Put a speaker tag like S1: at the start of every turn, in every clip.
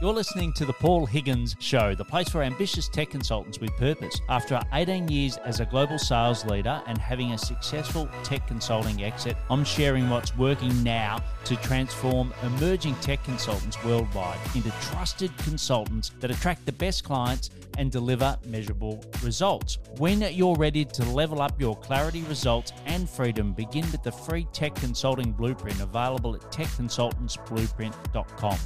S1: You're listening to the Paul Higgins Show, the place for ambitious tech consultants with purpose. After 18 years as a global sales leader and having a successful tech consulting exit, I'm sharing what's working now to transform emerging tech consultants worldwide into trusted consultants that attract the best clients and deliver measurable results. When you're ready to level up your clarity, results, and freedom, begin with the free tech consulting blueprint available at techconsultantsblueprint.com.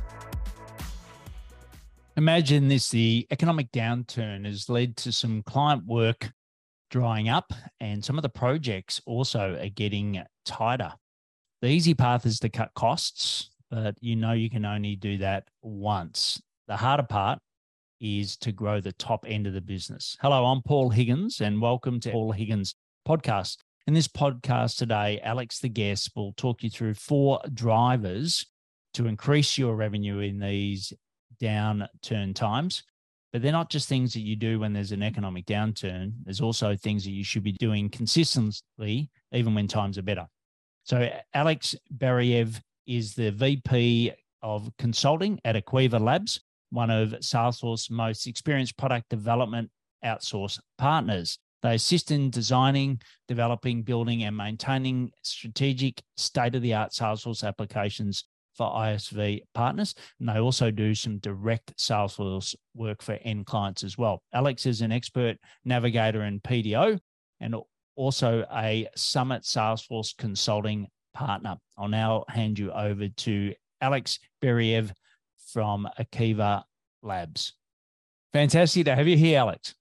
S1: Imagine this the economic downturn has led to some client work drying up, and some of the projects also are getting tighter. The easy path is to cut costs, but you know you can only do that once. The harder part is to grow the top end of the business. Hello, I'm Paul Higgins, and welcome to Paul Higgins podcast. In this podcast today, Alex, the guest, will talk you through four drivers to increase your revenue in these downturn times. But they're not just things that you do when there's an economic downturn. There's also things that you should be doing consistently, even when times are better. So, Alex Bariyev is the VP of consulting at Aquiva Labs, one of Salesforce's most experienced product development outsource partners. They assist in designing, developing, building, and maintaining strategic state of the art Salesforce applications for ISV partners. And they also do some direct Salesforce work for end clients as well. Alex is an expert navigator in PDO and also a Summit Salesforce consulting partner. I'll now hand you over to Alex Bariyev from Aquiva Labs. Fantastic to have you here, Alex.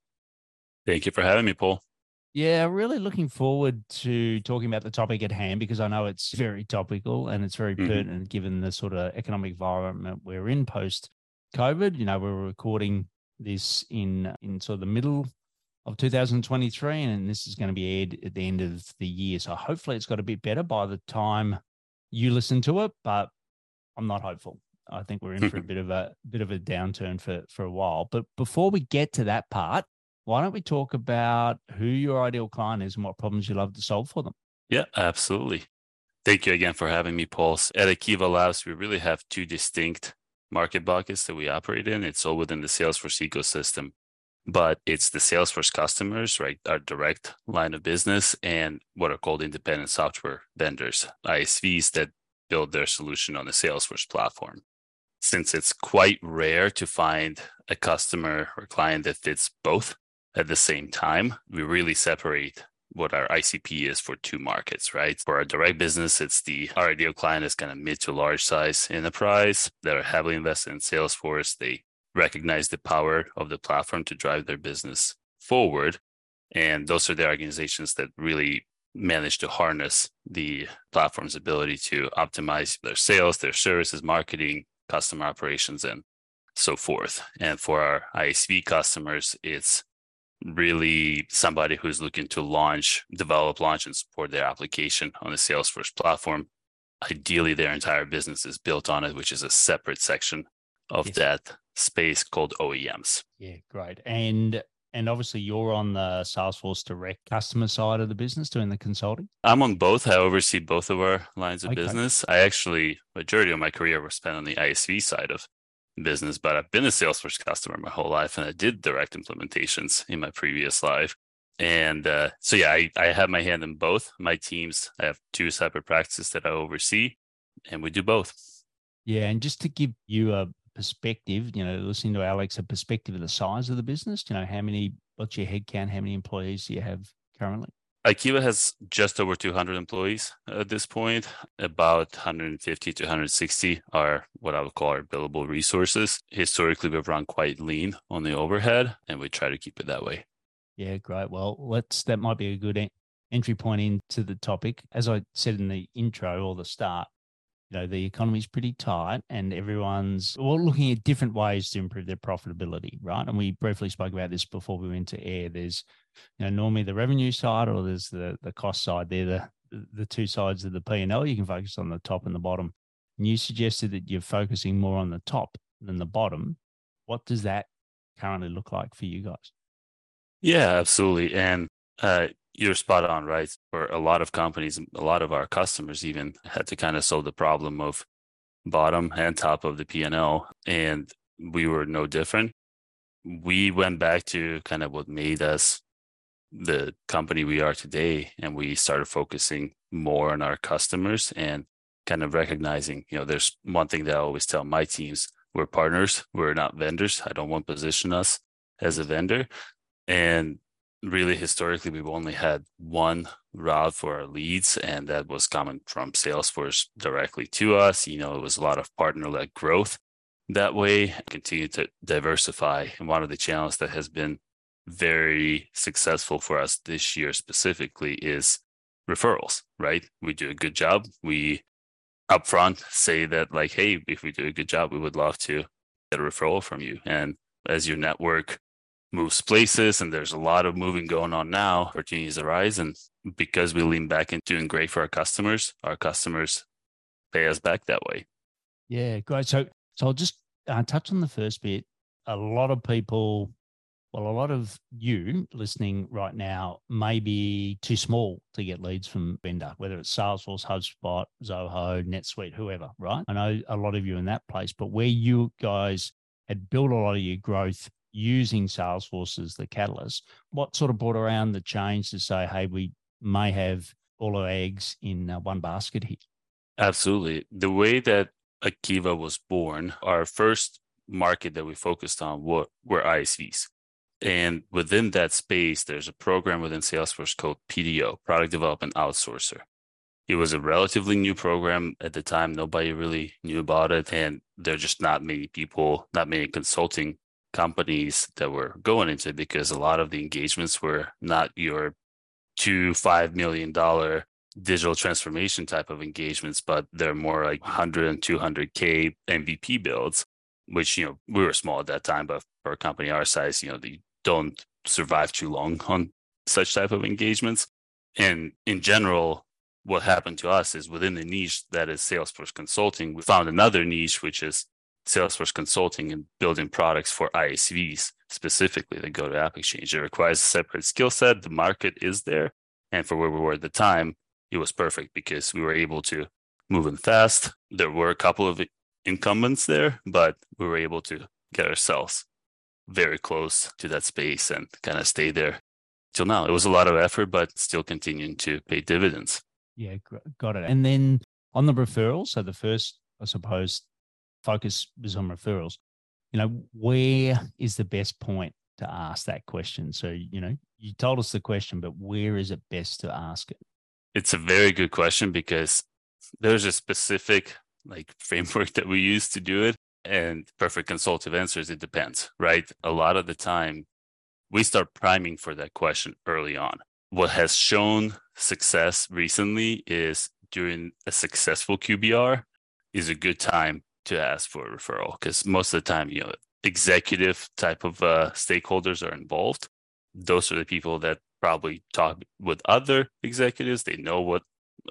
S2: Thank you for having me, Paul.
S1: Yeah, really looking forward to talking about the topic at hand because I know it's very topical and it's very mm-hmm. pertinent given the sort of economic environment we're in post COVID. You know, we're recording this in in sort of the middle of 2023 and this is going to be aired at the end of the year. So hopefully it's got a bit better by the time you listen to it, but I'm not hopeful. I think we're in for a bit of a bit of a downturn for for a while. But before we get to that part, why don't we talk about who your ideal client is and what problems you love to solve for them?
S2: Yeah, absolutely. Thank you again for having me, Paul. At Aquiva Labs, we really have two distinct market buckets that we operate in. It's all within the Salesforce ecosystem, but it's the Salesforce customers, right? Our direct line of business and what are called independent software vendors, ISVs that build their solution on the Salesforce platform. Since it's quite rare to find a customer or client that fits both, at the same time, we really separate what our ICP is for two markets, right? For our direct business, it's the our ideal client is kind of mid to large size enterprise that are heavily invested in Salesforce. They recognize the power of the platform to drive their business forward. And those are the organizations that really manage to harness the platform's ability to optimize their sales, their services, marketing, customer operations, and so forth. And for our ISV customers, it's really somebody who's looking to launch, develop, launch, and support their application on the Salesforce platform. Ideally, their entire business is built on it, which is a separate section of yes. that space called OEMs.
S1: Yeah, great. And and obviously you're on the Salesforce direct customer side of the business doing the consulting.
S2: I'm on both. I oversee both of our lines of okay. business. I actually majority of my career was spent on the ISV side of business, but I've been a Salesforce customer my whole life, and I did direct implementations in my previous life. And uh, so, yeah, I, I have my hand in both my teams. I have two separate practices that I oversee, and we do both.
S1: Yeah, and just to give you a perspective, you know, listening to Alex, a perspective of the size of the business. You know, how many? What's your headcount? How many employees do you have currently?
S2: Aquiva has just over 200 employees at this point. About 150 to 160 are what I would call our billable resources. Historically, we've run quite lean on the overhead, and we try to keep it that way.
S1: Yeah, great. Well, let's that might be a good entry point into the topic. As I said in the intro or the start, you know the economy is pretty tight and everyone's all looking at different ways to improve their profitability right? And we briefly spoke about this before we went to air. There's you know normally the revenue side or there's the the cost side. They're the the two sides of the p&l you can focus on the top and the bottom. And you suggested that you're focusing more on the top than the bottom. What does that currently look like for you guys?
S2: Yeah absolutely. And uh, you're spot on, right? For a lot of companies, a lot of our customers even had to kind of solve the problem of bottom and top of the P&L. And we were no different. We went back to kind of what made us the company we are today, and we started focusing more on our customers and kind of recognizing, you know, there's one thing that I always tell my teams we're partners, we're not vendors. I don't want to position us as a vendor. And really historically we've only had one route for our leads and that was coming from salesforce directly to us. You know it was a lot of partner-led growth. That way continue to diversify and one of the channels that has been very successful for us this year specifically is referrals right? We do a good job. We upfront say that like hey if we do a good job we would love to get a referral from you. And as your network moves places and there's a lot of moving going on now opportunities arise and because we lean back into doing great for our customers our customers pay us back that way.
S1: Yeah great. So so i'll just uh, touch on the first bit. A lot of people well a lot of you listening right now may be too small to get leads from vendor whether it's salesforce hubspot zoho netsuite whoever right? I know a lot of you in that place but where you guys had built a lot of your growth using Salesforce as the catalyst, what sort of brought around the change to say, hey, we may have all our eggs in uh, one basket here?
S2: Absolutely. The way that Aquiva was born, our first market that we focused on were, were ISVs. And within that space, there's a program within Salesforce called PDO, Product Development Outsourcer. It was a relatively new program at the time. Nobody really knew about it. And there are just not many people, not many consulting companies that were going into because a lot of the engagements were not your two five million dollar digital transformation type of engagements but they're more like 100 and 200k mvp builds which you know we were small at that time but for a company our size you know they don't survive too long on such type of engagements. And in general what happened to us is within the niche that is salesforce consulting we found another niche which is Salesforce consulting and building products for ISVs specifically that go to App Exchange. It requires a separate skill set. The market is there. And for where we were at the time, it was perfect because we were able to move in fast. There were a couple of incumbents there, but we were able to get ourselves very close to that space and kind of stay there till now. It was a lot of effort, but still continuing to pay dividends.
S1: Yeah, got it. And then on the referrals, so the first, I suppose, focus was on referrals. You know, where is the best point to ask that question? So, you know, you told us the question, but where is it best to ask it?
S2: It's a very good question because there's a specific like framework that we use to do it. And perfect consultative answers, it depends, right? A lot of the time, we start priming for that question early on. What has shown success recently is during a successful QBR is a good time to ask for a referral because most of the time, you know, executive type of uh, stakeholders are involved. Those are the people that probably talk with other executives. They know what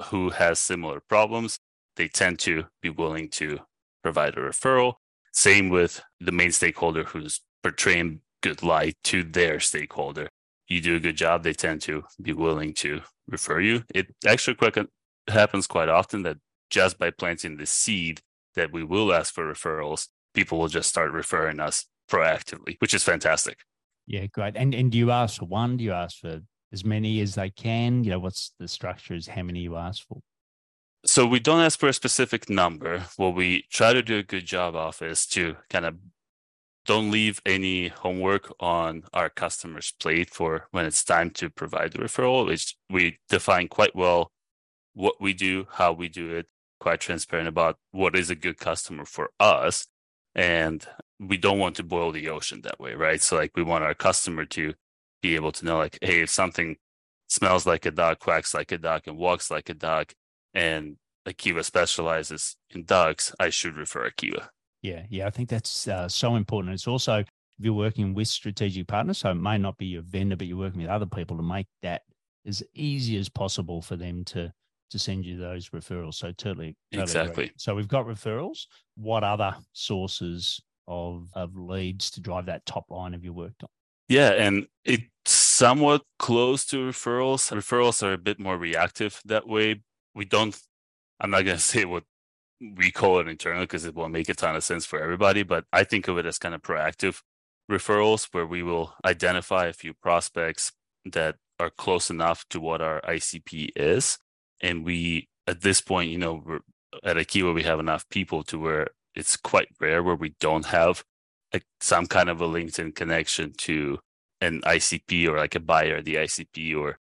S2: who has similar problems. They tend to be willing to provide a referral. Same with the main stakeholder who's portraying good light to their stakeholder. You do a good job, they tend to be willing to refer you. It actually quite happens quite often that just by planting the seed, that we will ask for referrals, people will just start referring us proactively, which is fantastic.
S1: Yeah, great. And and do you ask for one? Do you ask for as many as they can? You know, what's the structure is how many you ask for?
S2: So we don't ask for a specific number. What we try to do a good job of is to kind of don't leave any homework on our customers' plate for when it's time to provide the referral. Which we define quite well what we do, how we do it, quite transparent about what is a good customer for us and we don't want to boil the ocean that way right? So like we want our customer to be able to know like hey if something smells like a dog quacks like a dog and walks like a dog and Aquiva specializes in dogs i should refer Aquiva.
S1: Yeah yeah i think that's uh, so important. It's also if you're working with strategic partners so it may not be your vendor but you're working with other people to make that as easy as possible for them to to send you those referrals. So totally, totally
S2: exactly.
S1: Great. So we've got referrals. What other sources of of leads to drive that top line have you worked on?
S2: Yeah, and it's somewhat close to referrals. Referrals are a bit more reactive that way. We don't. I'm not going to say what we call it internal because it won't make a ton of sense for everybody. But I think of it as kind of proactive referrals where we will identify a few prospects that are close enough to what our ICP is. And we, at this point, you know, we're at Aquiva, we have enough people to where it's quite rare where we don't have a, some kind of a LinkedIn connection to an ICP or like a buyer of the ICP or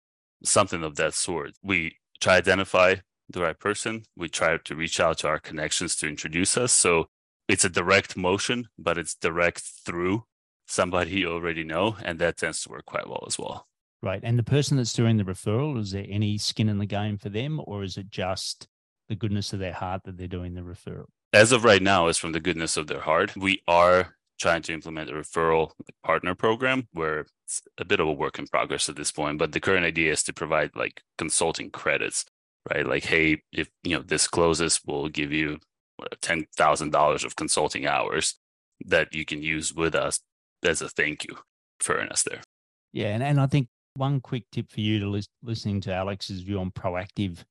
S2: something of that sort. We try to identify the right person. We try to reach out to our connections to introduce us. So it's a direct motion, but it's direct through somebody you already know. And that tends to work quite well as well.
S1: Right. And the person that's doing the referral, is there any skin in the game for them, or is it just the goodness of their heart that they're doing the referral?
S2: As of right now, it's from the goodness of their heart. We are trying to implement a referral partner program where it's a bit of a work in progress at this point. But the current idea is to provide like consulting credits, right? Like, hey, if you know this closes, we'll give you ten thousand dollars of consulting hours that you can use with us as a thank you for us there.
S1: Yeah, and, and I think one quick tip for you to lis- listening to Alex's view on proactive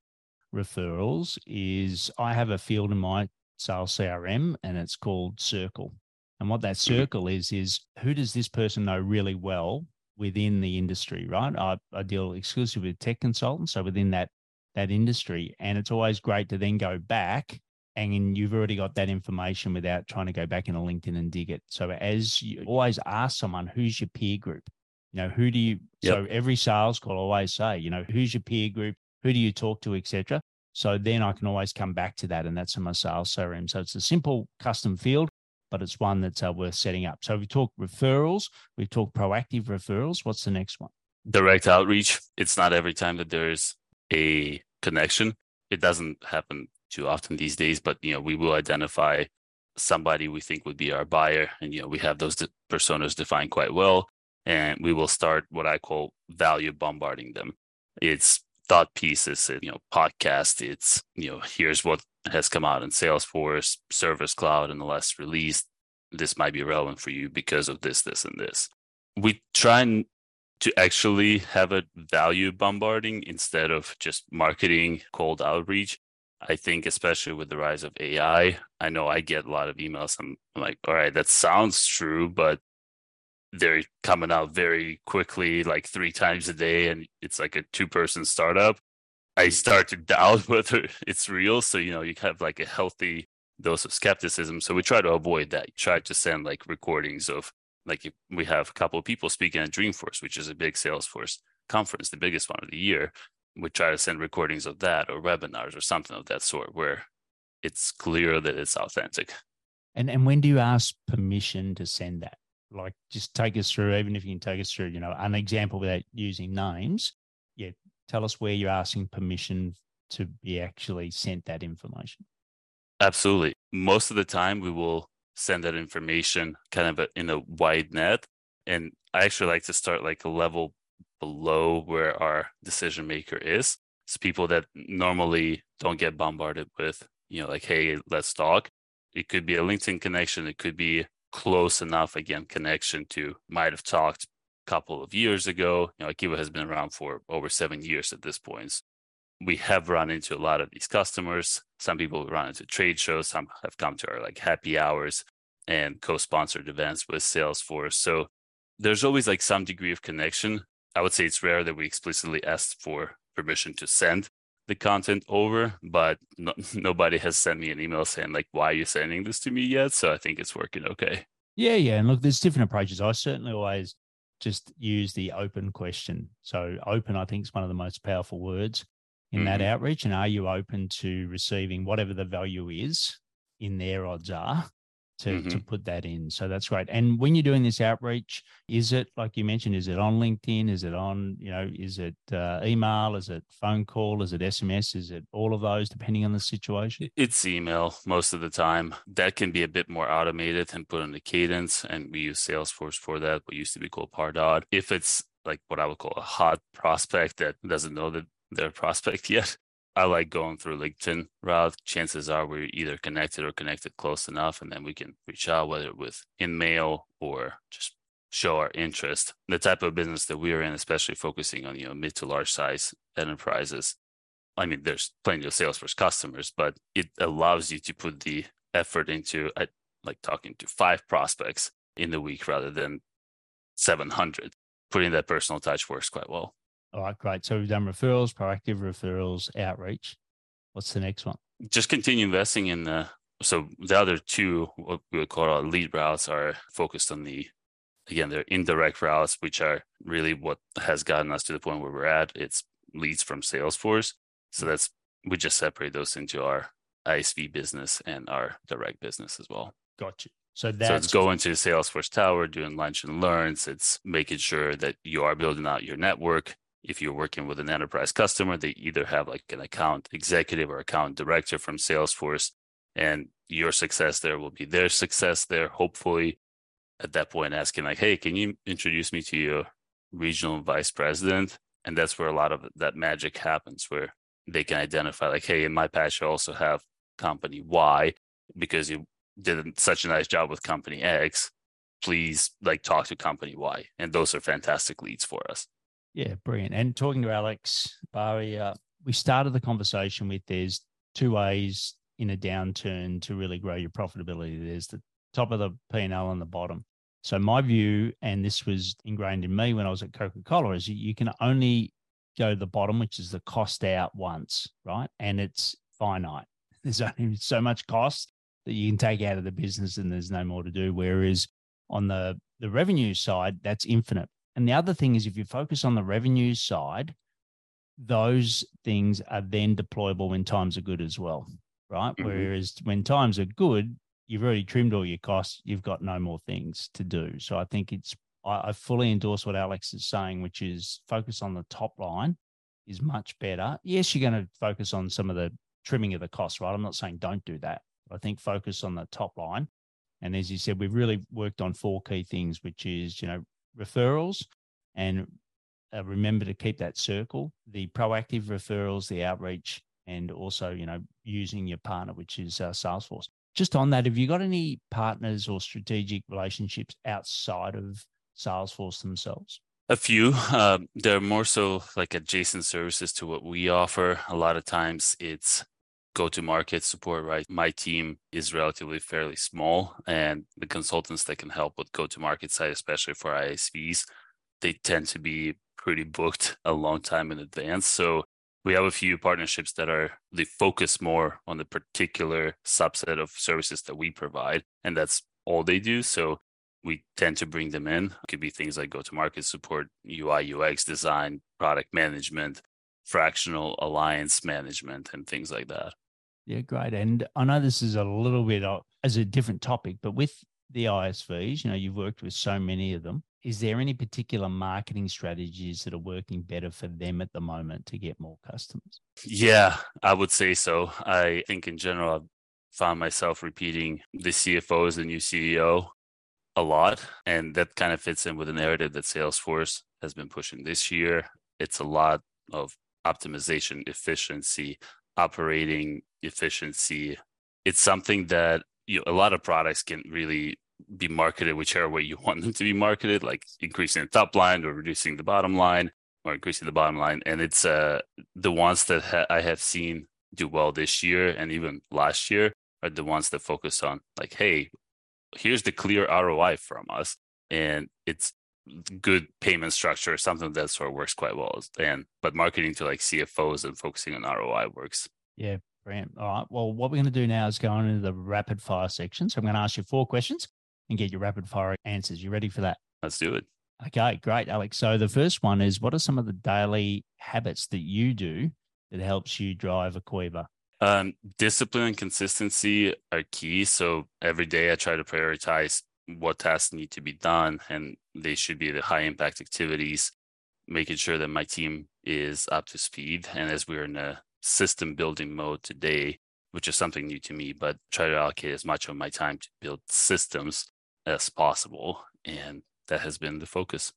S1: referrals is I have a field in my sales CRM and it's called Circle. And what that mm-hmm. circle is, is who does this person know really well within the industry, right? I, I deal exclusively with tech consultants. So within that that industry. And it's always great to then go back and you've already got that information without trying to go back in a LinkedIn and dig it. So as you always ask someone, who's your peer group? You know, who do you yep. so every sales call always say, you know, who's your peer group? Who do you talk to, etc. So then I can always come back to that, and that's in my sales CRM. So it's a simple custom field, but it's one that's uh, worth setting up. So we talk referrals, we talk proactive referrals. What's the next one?
S2: Direct outreach. It's not every time that there's a connection. It doesn't happen too often these days, but you know, we will identify somebody we think would be our buyer, and you know, we have those personas defined quite well, and we will start what I call value bombarding them. It's thought pieces, you know, podcast. It's you know, here's what has come out in Salesforce, Service Cloud, in the last release. This might be relevant for you because of this, this, and this. We try and to actually have a value bombarding instead of just marketing cold outreach. I think, especially with the rise of AI, I know I get a lot of emails. I'm like, all right, that sounds true, but they're coming out very quickly, like three times a day, and it's like a two person startup. I mm-hmm. start to doubt whether it's real. So, you know, you have like a healthy dose of skepticism. So we try to avoid that. You try to send like recordings of like we have a couple of people speaking at Dreamforce, which is a big Salesforce conference, the biggest one of the year. We try to send recordings of that or webinars or something of that sort where it's clear that it's authentic.
S1: And and when do you ask permission to send that? Like just take us through, even if you can take us through, you know, an example without using names. Yeah, tell us where you're asking permission to be actually sent that information.
S2: Absolutely. Most of the time we will send that information kind of in a wide net. And I actually like to start like a level below where our decision maker is. So people that normally don't get bombarded with, you know, like, hey, let's talk. It could be a LinkedIn connection. It could be close enough, again, connection to might have talked a couple of years ago. You know, Aquiva has been around for over seven years at this point. We have run into a lot of these customers. Some people run into trade shows. Some have come to our like happy hours and co-sponsored events with Salesforce. So there's always like some degree of connection. I would say it's rare that we explicitly ask for permission to send the content over, but no, nobody has sent me an email saying like, "Why are you sending this to me yet?" So I think it's working okay.
S1: Yeah, yeah, and look, there's different approaches. I certainly always just use the open question. So open, I think, is one of the most powerful words in mm-hmm. that outreach. And are you open to receiving whatever the value is in their odds are? To, mm-hmm. to put that in. So that's great. And when you're doing this outreach, is it like you mentioned? Is it on LinkedIn? Is it on you know? Is it uh, email? Is it phone call? Is it SMS? Is it all of those depending on the situation?
S2: It's email most of the time. That can be a bit more automated and put in a cadence, and we use Salesforce for that. What used to be called Pardot. If it's like what I would call a hot prospect that doesn't know that they're a prospect yet, I like going through LinkedIn route. Chances are we're either connected or connected close enough, and then we can reach out, whether with in mail or just show our interest. The type of business that we're in, especially focusing on you know mid to large size enterprises, I mean, there's plenty of Salesforce customers, but it allows you to put the effort into uh, like talking to five prospects in the week rather than 700. Putting that personal touch works quite well.
S1: All right, great. So we've done referrals, proactive referrals, outreach. What's the next one?
S2: Just continue investing in the. So the other two, what we would call our lead routes, are focused on the, again, they're indirect routes, which are really what has gotten us to the point where we're at. It's leads from Salesforce. So mm. that's we just separate those into our ISV business and our direct business as well.
S1: Got you. So that's
S2: so it's going to Salesforce Tower, doing lunch and learns. It's making sure that you are building out your network. If you're working with an enterprise customer, they either have like an account executive or account director from Salesforce, and your success there will be their success there. Hopefully, at that point, asking like, "Hey, can you introduce me to your regional vice president?" And that's where a lot of that magic happens, where they can identify like, hey, in my patch, I also have company Y because you did such a nice job with company X. Please like talk to company Y. And those are fantastic leads for us.
S1: Yeah, brilliant. And talking to Alex Barry, uh, we started the conversation with there's two ways in a downturn to really grow your profitability. There's the top of the P&L and the bottom. So my view, and this was ingrained in me when I was at Coca-Cola, is you can only go to the bottom, which is the cost out once, right? And it's finite. There's only so much cost that you can take out of the business and there's no more to do. Whereas on the, the revenue side, that's infinite. And the other thing is if you focus on the revenue side, those things are then deployable when times are good as well, right? Mm-hmm. Whereas when times are good, you've already trimmed all your costs, you've got no more things to do. So I think it's I, I fully endorse what Alex is saying, which is focus on the top line is much better. Yes, you're going to focus on some of the trimming of the costs, right? I'm not saying don't do that. I think focus on the top line. And as you said, we've really worked on four key things, which is, you know, referrals and uh, remember to keep that circle, the proactive referrals, the outreach, and also, you know, using your partner, which is uh, Salesforce. Just on that, have you got any partners or strategic relationships outside of Salesforce themselves?
S2: A few. Um, they're more so like adjacent services to what we offer. A lot of times it's go to market support, right? My team is relatively fairly small, and the consultants that can help with go to market side, especially for ISVs, they tend to be pretty booked a long time in advance. So we have a few partnerships that are they focus more on the particular subset of services that we provide, and that's all they do. So we tend to bring them in. It could be things like go to market support, UI, UX design, product management, fractional alliance management, and things like that.
S1: Yeah, great. And I know this is a little bit as a different topic, but with the ISVs, you know, you've worked with so many of them. Is there any particular marketing strategies that are working better for them at the moment to get more customers?
S2: Yeah, I would say so. I think in general, I've found myself repeating the CFO is the new CEO a lot. And that kind of fits in with the narrative that Salesforce has been pushing this year. It's a lot of optimization, efficiency, operating efficiency. It's something that you know, a lot of products can really be marketed whichever way you want them to be marketed, like increasing the top line or reducing the bottom line or increasing the bottom line. And it's uh, the ones that ha- I have seen do well this year and even last year are the ones that focus on like, hey, here's the clear ROI from us, and it's good payment structure, something that sort of works quite well. And but marketing to like CFOs and focusing on ROI works.
S1: Yeah, brilliant. All right. Well, what we're going to do now is go on into the rapid fire section. So I'm going to ask you four questions and get your rapid fire answers. You ready for that?
S2: Let's do it.
S1: Okay, great, Alex. So the first one is what are some of the daily habits that you do that helps you drive Aquiva?
S2: Um, discipline and consistency are key. So every day I try to prioritize what tasks need to be done, and they should be the high impact activities, making sure that my team is up to speed. And as we're in a system building mode today, which is something new to me, but try to allocate as much of my time to build systems as possible. And that has been the focus.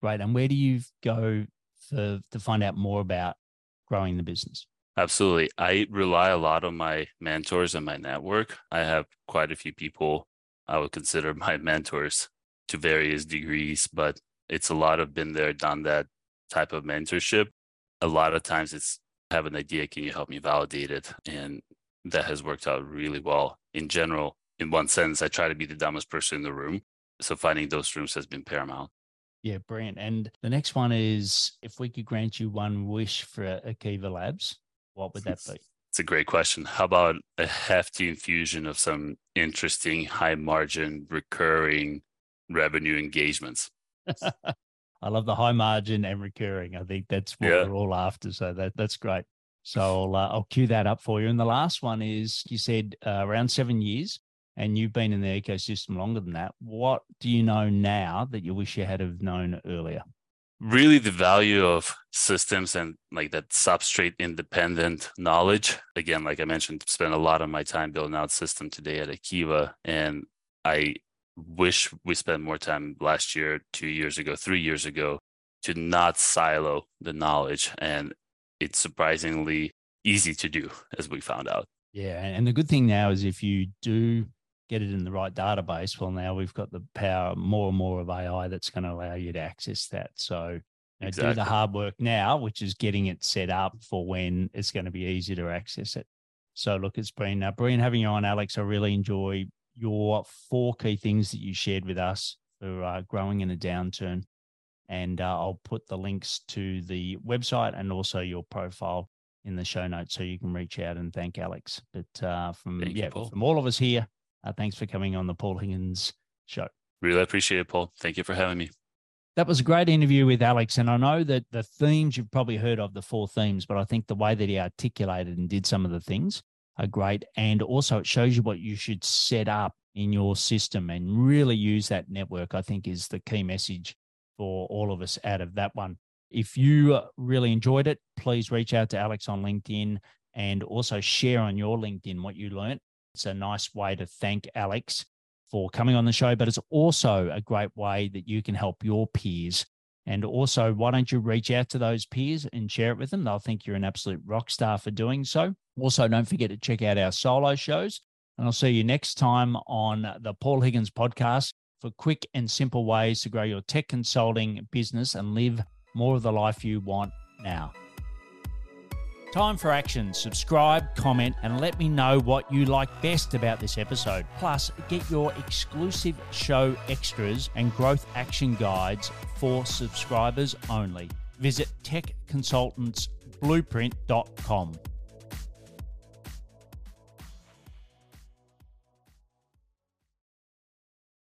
S1: Right. And where do you go for, to find out more about growing the business?
S2: Absolutely. I rely a lot on my mentors and my network. I have quite a few people I would consider my mentors to various degrees, but it's a lot of been there, done that type of mentorship. A lot of times it's have an idea. Can you help me validate it? And that has worked out really well. In general, in one sense, I try to be the dumbest person in the room. So finding those rooms has been paramount.
S1: Yeah, brilliant. And the next one is if we could grant you one wish for Aquiva Labs, what would that be?
S2: It's a great question. How about a hefty infusion of some interesting high margin recurring revenue engagements?
S1: I love the high margin and recurring. I think that's what yeah. we're all after. So that that's great. So I'll uh, I'll cue that up for you. And the last one is you said uh, around seven years, and you've been in the ecosystem longer than that. What do you know now that you wish you had have known earlier?
S2: Really, the value of systems and like that substrate independent knowledge. Again, like I mentioned, spent a lot of my time building out system today at Aquiva, and I wish we spent more time last year, two years ago, three years ago to not silo the knowledge. And it's surprisingly easy to do, as we found out.
S1: Yeah. And the good thing now is if you do get it in the right database, well, now we've got the power more and more of AI that's going to allow you to access that. So you know, exactly. do the hard work now, which is getting it set up for when it's going to be easy to access it. So look, it's been uh, brilliant having you on, Alex. I really enjoy your four key things that you shared with us for uh, growing in a downturn. And uh, I'll put the links to the website and also your profile in the show notes so you can reach out and thank Alex. But uh, from thank yeah, you, from all of us here, uh, thanks for coming on the Paul Higgins show.
S2: Really appreciate it, Paul. Thank you for having me.
S1: That was a great interview with Alex. And I know that the themes you've probably heard of the four themes, but I think the way that he articulated and did some of the things are great. And also, it shows you what you should set up in your system and really use that network, I think, is the key message for all of us out of that one. If you really enjoyed it, please reach out to Alex on LinkedIn and also share on your LinkedIn what you learned. It's a nice way to thank Alex for coming on the show, but it's also a great way that you can help your peers. And also, why don't you reach out to those peers and share it with them? They'll think you're an absolute rock star for doing so. Also, don't forget to check out our solo shows. And I'll see you next time on the Paul Higgins podcast for quick and simple ways to grow your tech consulting business and live more of the life you want now. Time for action. Subscribe, comment, and let me know what you like best about this episode. Plus, get your exclusive show extras and growth action guides for subscribers only. Visit techconsultantsblueprint.com.